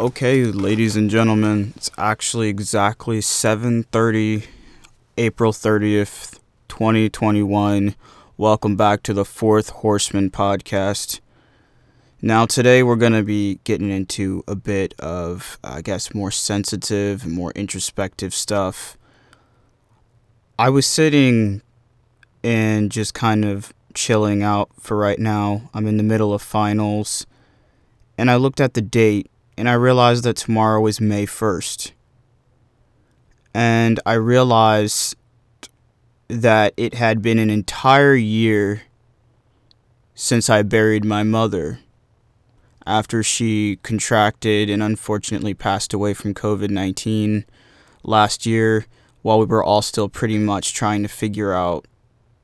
Okay, ladies and gentlemen, it's actually exactly 7:30 April 30th, 2021. Welcome back to the Fourth Horseman podcast. Now today we're going to be getting into a bit of I guess more sensitive more introspective stuff. I was sitting and just kind of chilling out for right now. I'm in the middle of finals and I looked at the date and I realized that tomorrow is May 1st. And I realized that it had been an entire year since I buried my mother after she contracted and unfortunately passed away from COVID 19 last year while we were all still pretty much trying to figure out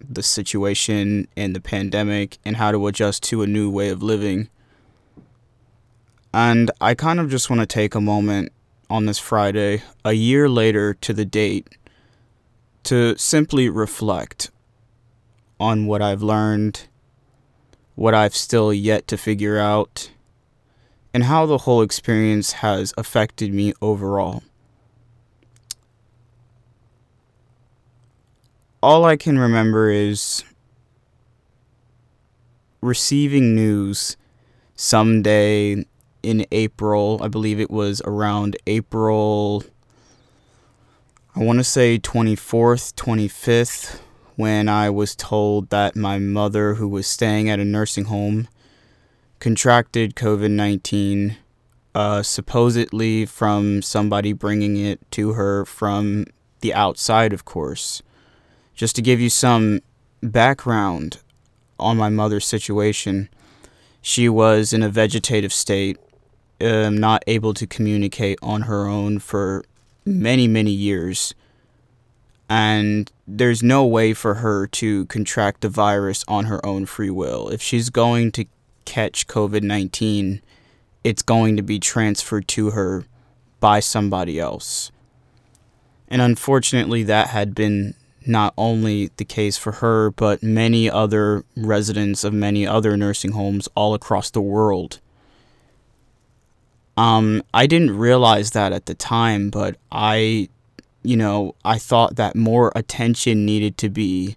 the situation and the pandemic and how to adjust to a new way of living. And I kind of just want to take a moment on this Friday, a year later to the date, to simply reflect on what I've learned, what I've still yet to figure out, and how the whole experience has affected me overall. All I can remember is receiving news someday in April. I believe it was around April, I want to say 24th, 25th, when I was told that my mother, who was staying at a nursing home, contracted COVID 19, uh, supposedly from somebody bringing it to her from the outside, of course. Just to give you some background on my mother's situation, she was in a vegetative state um, not able to communicate on her own for many, many years. And there's no way for her to contract the virus on her own free will. If she's going to catch COVID 19, it's going to be transferred to her by somebody else. And unfortunately, that had been not only the case for her, but many other residents of many other nursing homes all across the world. Um, I didn't realize that at the time, but I, you know, I thought that more attention needed to be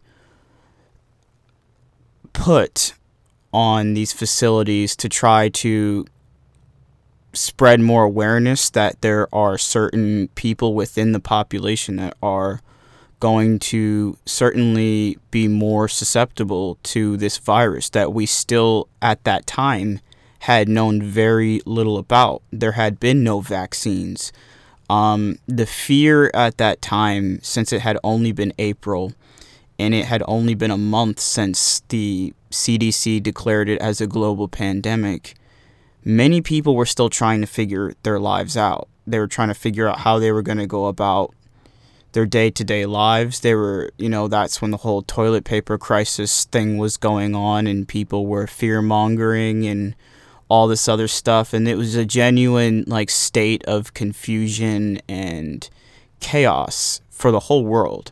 put on these facilities to try to spread more awareness that there are certain people within the population that are going to certainly be more susceptible to this virus that we still at that time had known very little about. There had been no vaccines. Um, the fear at that time, since it had only been April and it had only been a month since the CDC declared it as a global pandemic, many people were still trying to figure their lives out. They were trying to figure out how they were going to go about their day to day lives. They were, you know, that's when the whole toilet paper crisis thing was going on and people were fear mongering and all this other stuff and it was a genuine like state of confusion and chaos for the whole world.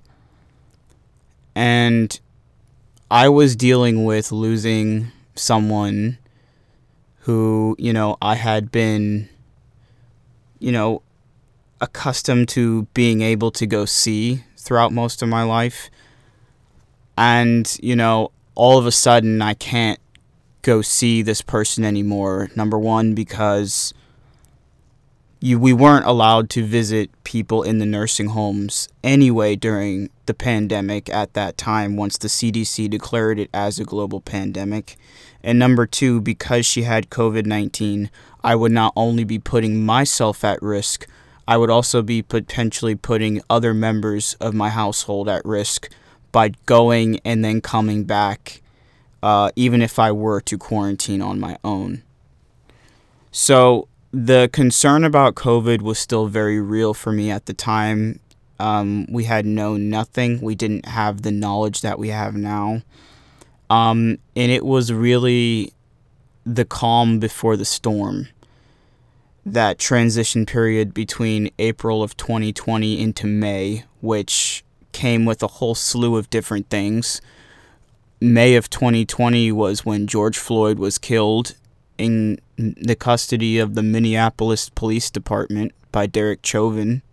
And i was dealing with losing someone who you know i had been you know accustomed to being able to go see throughout most of my life. And you know all of a sudden i can't go see this person anymore. Number one, because you we weren't allowed to visit people in the nursing homes anyway during the pandemic at that time once the CDC declared it as a global pandemic. And number two, because she had COVID 19, I would not only be putting myself at risk, I would also be potentially putting other members of my household at risk by going and then coming back uh, even if I were to quarantine on my own. So the concern about COVID was still very real for me at the time. Um, we had known nothing. We didn't have the knowledge that we have now. Um, and it was really the calm before the storm. That transition period between April of 2020 into May, which came with a whole slew of different things May of 2020 was when George Floyd was killed in the custody of the Minneapolis Police Department by Derek Chauvin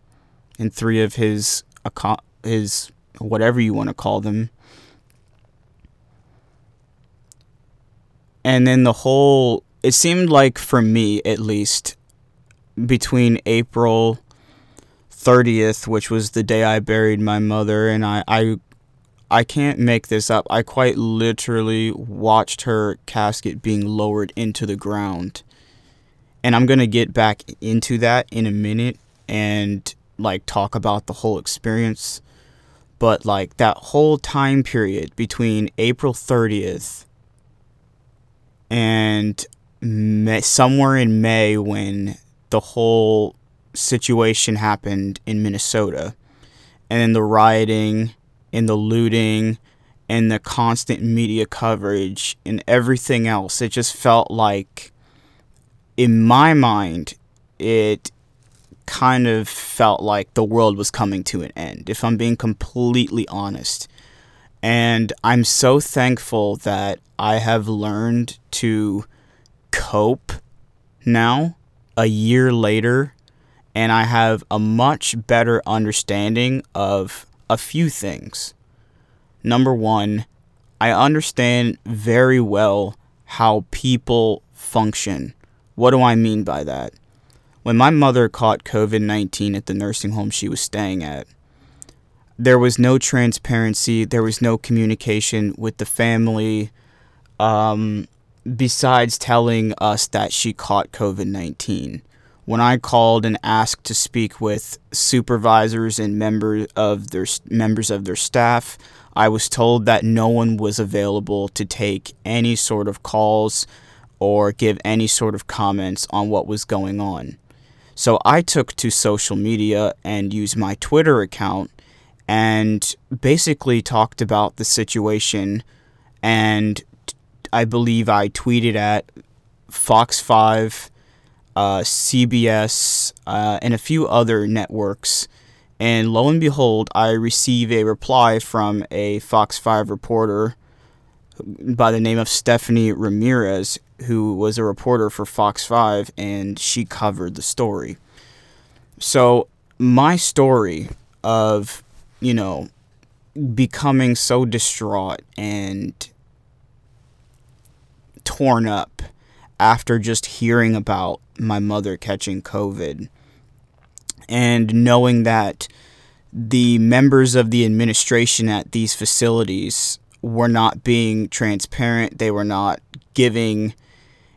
and three of his his whatever you want to call them. And then the whole it seemed like for me at least between April 30th, which was the day I buried my mother and I I I can't make this up. I quite literally watched her casket being lowered into the ground. And I'm going to get back into that in a minute and like talk about the whole experience. But like that whole time period between April 30th and May, somewhere in May when the whole situation happened in Minnesota and then the rioting and the looting and the constant media coverage and everything else. It just felt like, in my mind, it kind of felt like the world was coming to an end, if I'm being completely honest. And I'm so thankful that I have learned to cope now, a year later, and I have a much better understanding of a few things. Number one, I understand very well how people function. What do I mean by that? When my mother caught COVID 19 at the nursing home she was staying at, there was no transparency, there was no communication with the family, um, besides telling us that she caught COVID 19 when I called and asked to speak with supervisors and members of their members of their staff, I was told that no one was available to take any sort of calls or give any sort of comments on what was going on. So I took to social media and used my Twitter account and basically talked about the situation and I believe I tweeted at Fox 5 uh, CBS, uh, and a few other networks. And lo and behold, I receive a reply from a Fox 5 reporter by the name of Stephanie Ramirez, who was a reporter for Fox 5, and she covered the story. So, my story of, you know, becoming so distraught and torn up after just hearing about my mother catching COVID and knowing that the members of the administration at these facilities were not being transparent, they were not giving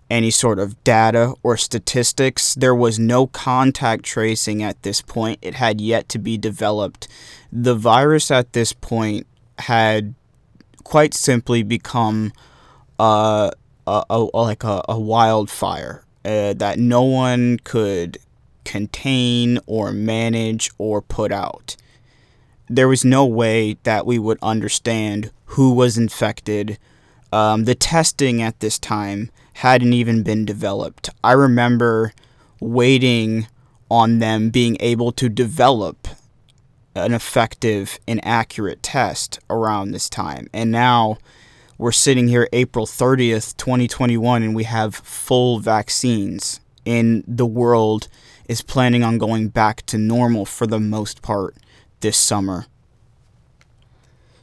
any sort of data or statistics. There was no contact tracing at this point, it had yet to be developed. The virus at this point had quite simply become uh, a, a, like a, a wildfire uh, that no one could contain or manage or put out. There was no way that we would understand who was infected. Um, the testing at this time hadn't even been developed. I remember waiting on them being able to develop an effective and accurate test around this time. And now we're sitting here April 30th, 2021, and we have full vaccines, and the world is planning on going back to normal for the most part this summer.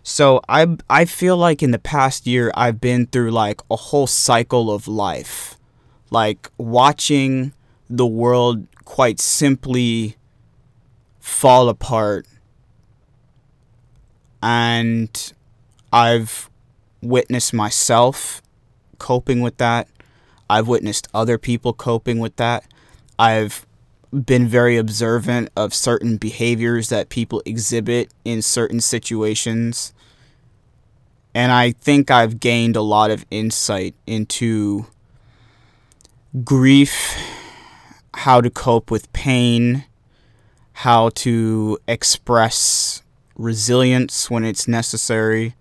So I I feel like in the past year I've been through like a whole cycle of life. Like watching the world quite simply fall apart and I've witnessed myself coping with that. I've witnessed other people coping with that. I've been very observant of certain behaviors that people exhibit in certain situations. And I think I've gained a lot of insight into grief, how to cope with pain, how to express resilience when it's necessary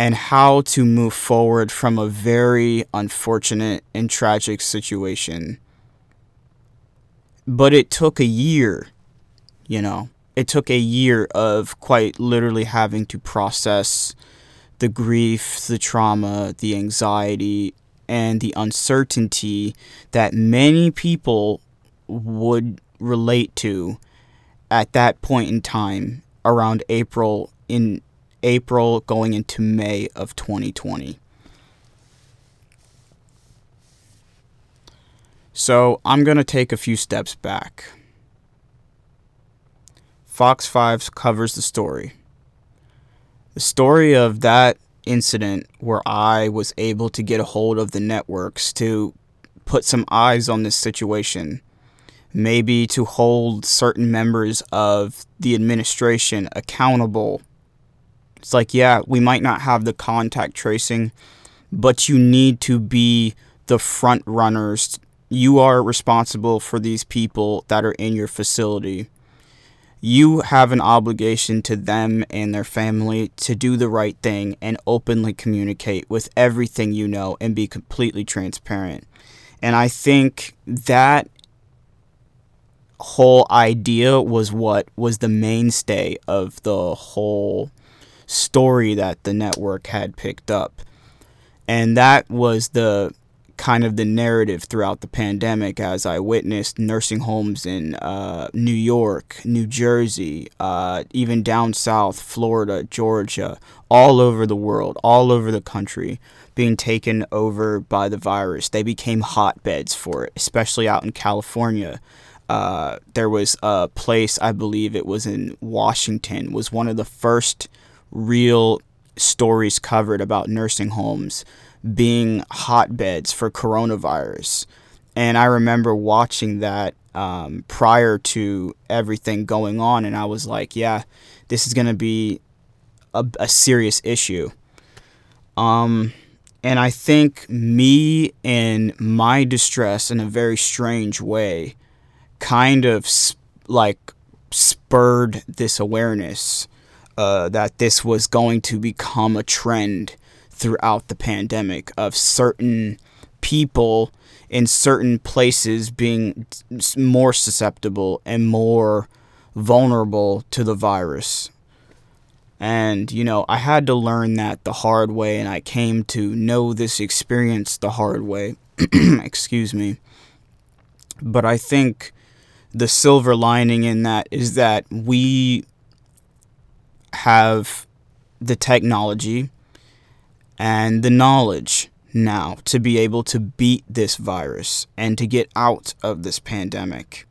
and how to move forward from a very unfortunate and tragic situation. But it took a year, you know, it took a year of quite literally having to process the grief, the trauma, the anxiety, and the uncertainty that many people would relate to at that point in time around April in April going into May of 2020. So, I'm going to take a few steps back. Fox 5 covers the story. The story of that incident where I was able to get a hold of the networks to put some eyes on this situation, maybe to hold certain members of the administration accountable. It's like, yeah, we might not have the contact tracing, but you need to be the front runners. You are responsible for these people that are in your facility you have an obligation to them and their family to do the right thing and openly communicate with everything you know and be completely transparent. And I think that whole idea was what was the mainstay of the whole story that the network had picked up. And that was the kind of the narrative throughout the pandemic as I witnessed nursing homes in uh, New York, New Jersey, uh, even down south, Florida, Georgia, all over the world, all over the country, being taken over by the virus. They became hotbeds for it, especially out in California. Uh, there was a place, I believe it was in Washington, was one of the first real stories covered about nursing homes being hotbeds for coronavirus. And I remember watching that um, prior to everything going on, and I was like, yeah, this is going to be a, a, serious issue. Um, and I think me and my distress in a very strange way kind of sp- like spurred this awareness uh, that this was going to become a trend throughout the pandemic of certain people in certain places being more susceptible and more vulnerable to the virus. And, you know, I had to learn that the hard way, and I came to know this experience the hard way. Excuse me. But I think the silver lining in that is that we have the technology and the knowledge now to be able to beat this virus and to get out of this pandemic.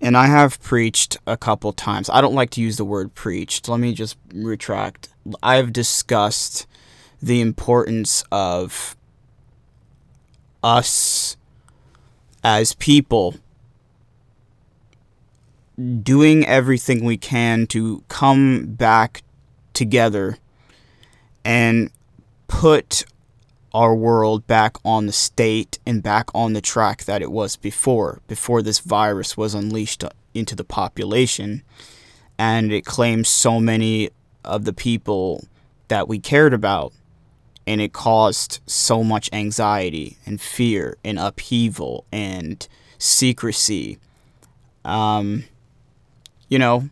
And I have preached a couple times. I don't like to use the word preached. Let me just retract. I've discussed the importance of us as people doing everything we can to come back together and put our world back on the state and back on the track that it was before, before this virus was unleashed into the population. And it claimed so many of the people that we cared about. And it caused so much anxiety and fear and upheaval and secrecy. Um, you know,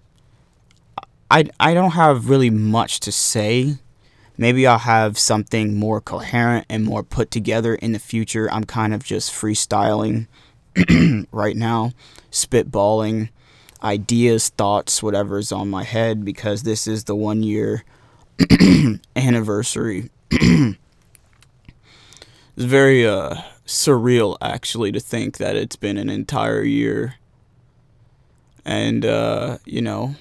I, I don't have really much to say Maybe I'll have something more coherent and more put together in the future. I'm kind of just freestyling right now, spitballing ideas, thoughts, whatever's on my head because this is the one year anniversary. it's very uh, surreal actually to think that it's been an entire year. And, uh, you know,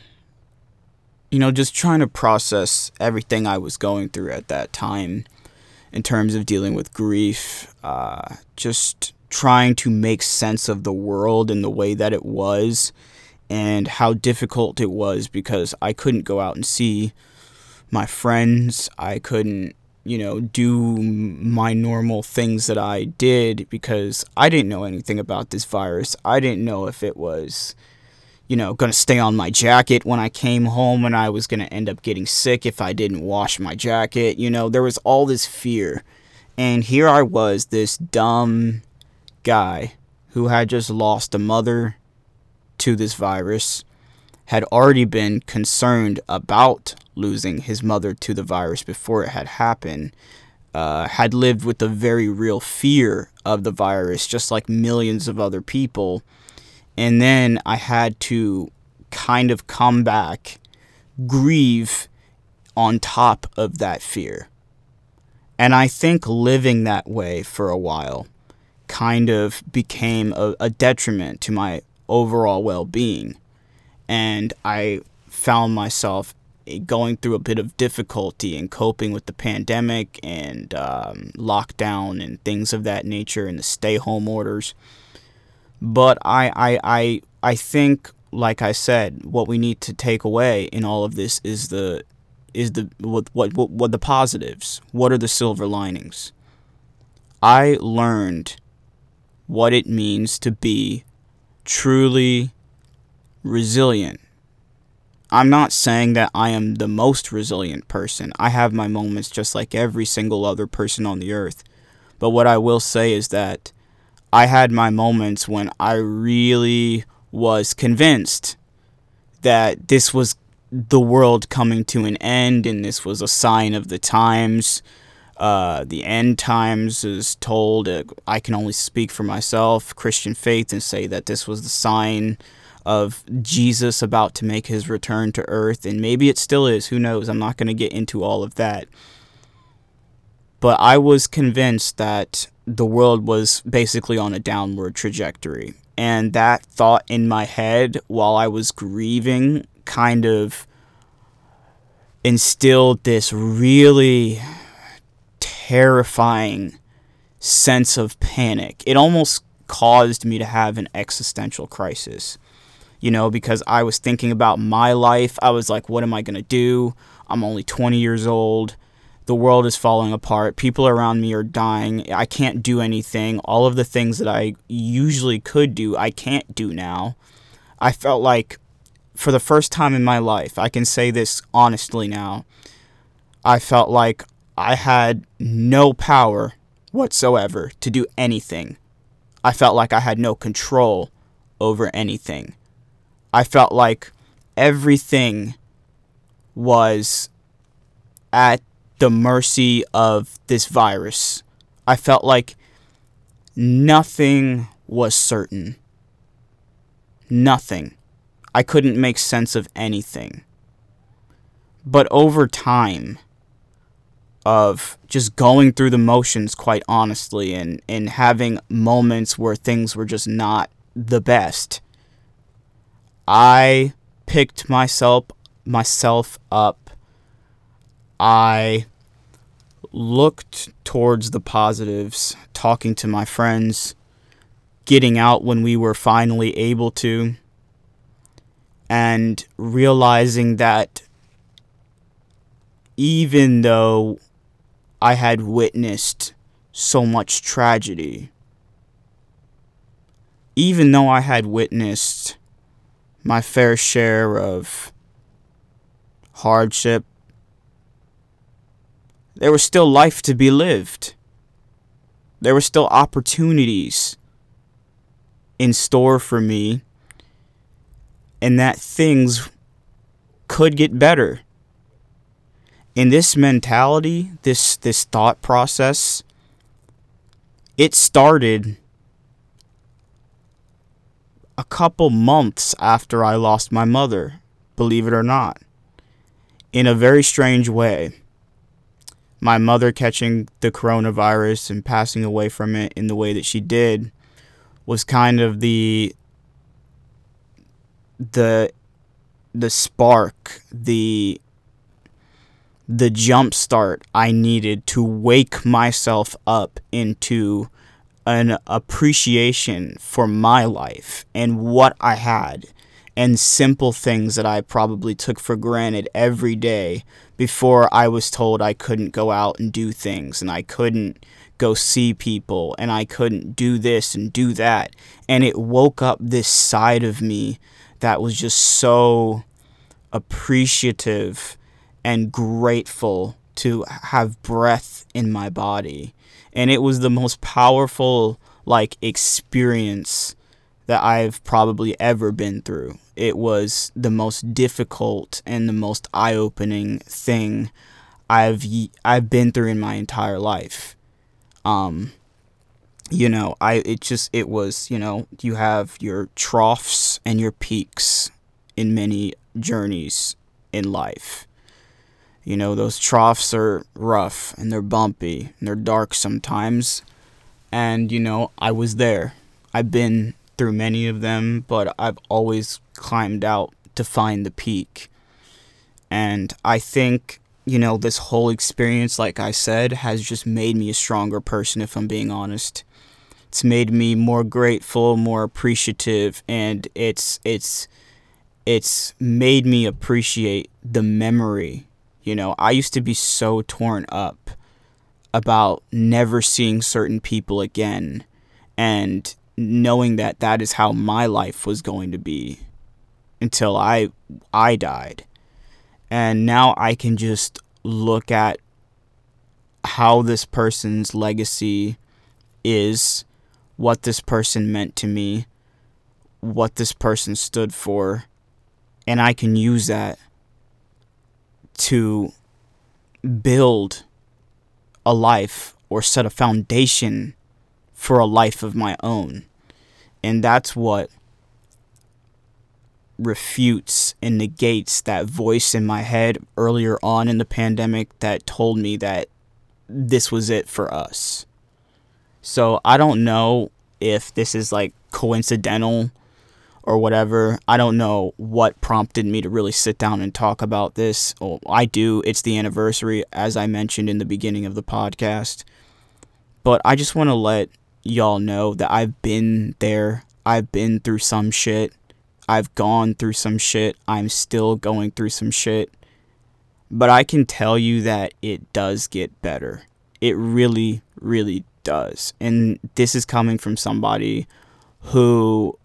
you know, just trying to process everything I was going through at that time in terms of dealing with grief, uh, just trying to make sense of the world and the way that it was and how difficult it was because I couldn't go out and see my friends. I couldn't, you know, do my normal things that I did because I didn't know anything about this virus. I didn't know if it was you know, going to stay on my jacket when I came home and I was going to end up getting sick if I didn't wash my jacket. You know, there was all this fear. And here I was, this dumb guy who had just lost a mother to this virus, had already been concerned about losing his mother to the virus before it had happened. uh, had lived with a very real fear of the virus, just like millions of other people. And then I had to kind of come back, grieve on top of that fear. And I think living that way for a while kind of became a, a detriment to my overall well being. And I found myself going through a bit of difficulty in coping with the pandemic and um, lockdown and things of that nature and the stay home orders. But I, I, I, I think, like I said, what we need to take away in all of this is the is the what what what, what the positives. What are the silver linings? I learned what it means to be truly resilient. I'm not saying that I am the most resilient person. I have my moments just like every single other person on the earth. But what I will say is that I had my moments when I really was convinced that this was the world coming to an end and this was a sign of the times. Uh, the end times is told, uh, I can only speak for myself, Christian faith, and say that this was the sign of Jesus about to make his return to earth. And maybe it still is. Who knows? I'm not going to get into all of that. But I was convinced that the world was basically on a downward trajectory. And that thought in my head while I was grieving kind of instilled this really terrifying sense of panic. It almost caused me to have an existential crisis. You know, because I was thinking about my life. I was like, what am I going to do? I'm only 20 years old. The world is falling apart. People around me are dying. I can't do anything. All of the things that I usually could do, I can't do now. I felt like for the first time in my life, I can say this honestly now, I felt like I had no power whatsoever to do anything. I felt like I had no control over anything. I felt like everything was at the mercy of this virus. I felt like nothing was certain. Nothing. I couldn't make sense of anything. But over time, of just going through the motions quite honestly and, and having moments where things were just not the best, I picked myself myself up. I looked towards the positives, talking to my friends, getting out when we were finally able to and realizing that even though I had witnessed so much tragedy, even though I had witnessed my fair share of hardship, there was still life to be lived. There were still opportunities in store for me and that things could get better. In this mentality, this this thought process, it started a couple months after I lost my mother, believe it or not. In a very strange way. My mother catching the coronavirus and passing away from it in the way that she did was kind of the the the spark, the the jump start I needed to wake myself up into an appreciation for my life and what I had and simple things that I probably took for granted every day before I was told I couldn't go out and do things and I couldn't go see people and I couldn't do this and do that. And it woke up this side of me that was just so appreciative and grateful to have breath in my body. And it was the most powerful like experience that I've probably ever been through. It was the most difficult and the most eye-opening thing I've I've been through in my entire life. Um, you know, I it just it was you know you have your troughs and your peaks in many journeys in life. You know, those troughs are rough and they're bumpy and they're dark sometimes. And, you know, I was there. I've been through many of them, but I've always climbed out to find the peak. And I think, you know, this whole experience, like I said, has just made me a stronger person, if I'm being honest. It's made me more grateful, more appreciative, and it's, it's, it's made me appreciate the memory. You know, I used to be so torn up about never seeing certain people again and knowing that that is how my life was going to be until I I died. And now I can just look at how this person's legacy is, what this person meant to me, what this person stood for, and I can use that to build a life or set a foundation for a life of my own. And that's what refutes and negates that voice in my head earlier on in the pandemic that told me that this was it for us. So I don't know if this is like coincidental or whatever. I don't know what prompted me to really sit down and talk about this. Oh, I do. It's the anniversary, as I mentioned in the beginning of the podcast. But I just want to let y'all know that I've been there. I've been through some shit. I've gone through some shit. I'm still going through some shit. But I can tell you that it does get better. It really, really does. And this is coming from somebody who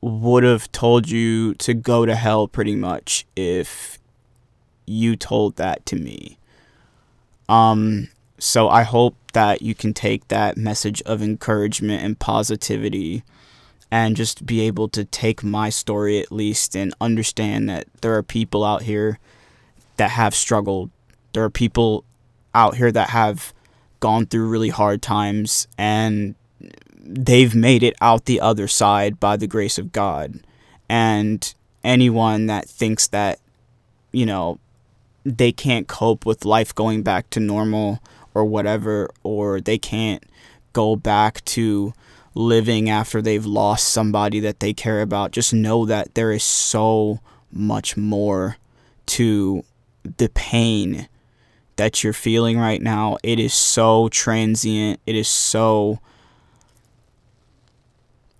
would have told you to go to hell pretty much if you told that to me. Um, so I hope that you can take that message of encouragement and positivity and just be able to take my story at least and understand that there are people out here that have struggled. There are people out here that have gone through really hard times and they've made it out the other side by the grace of God. And anyone that thinks that, you know, they can't cope with life going back to normal or whatever, or they can't go back to living after they've lost somebody that they care about, just know that there is so much more to the pain that you're feeling right now. It is so transient. It is so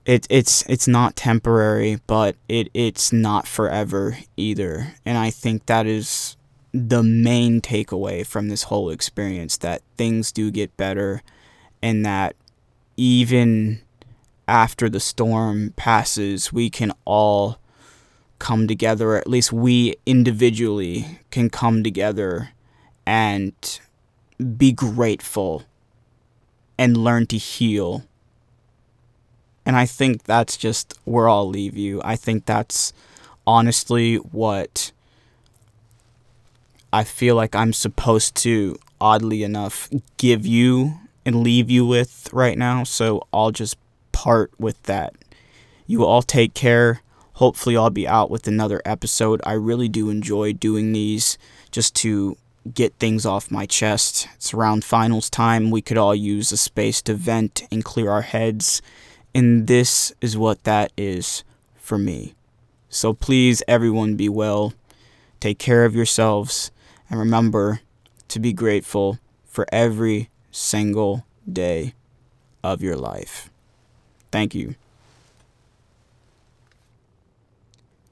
it it's it's not temporary, but it it's not forever either. And I think that is the main takeaway from this whole experience that things do get better and that even after the storm passes, we can all come together, or at least we individually can come together and be grateful and learn to heal and I think that's just where I'll leave you. I think that's honestly what I feel like I'm supposed to, oddly enough, give you and leave you with right now. So I'll just part with that. You all take care. Hopefully, I'll be out with another episode. I really do enjoy doing these just to get things off my chest. It's around finals time. We could all use a space to vent and clear our heads and this is what that is for me. So please, everyone, be well. Take care of yourselves. And remember to be grateful for every single day of your life. Thank you.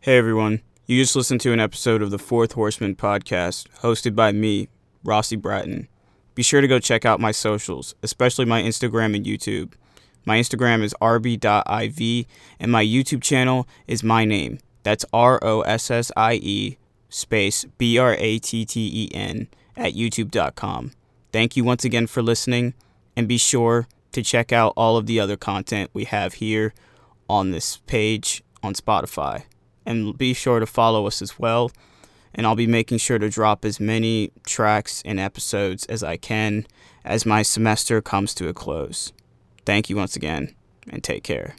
Hey, everyone. You just listened to an episode of the Fourth Horseman podcast hosted by me, Rossie Bratten. Be sure to go check out my socials, especially my Instagram and YouTube. My Instagram is rb.iv, and my YouTube channel is my name. That's R O S S I E space B R A T T E N at youtube.com. Thank you once again for listening, and be sure to check out all of the other content we have here on this page on Spotify. And be sure to follow us as well. and I'll be making sure to drop as many tracks and episodes as I can as my semester comes to a close. Thank you once again, and take care.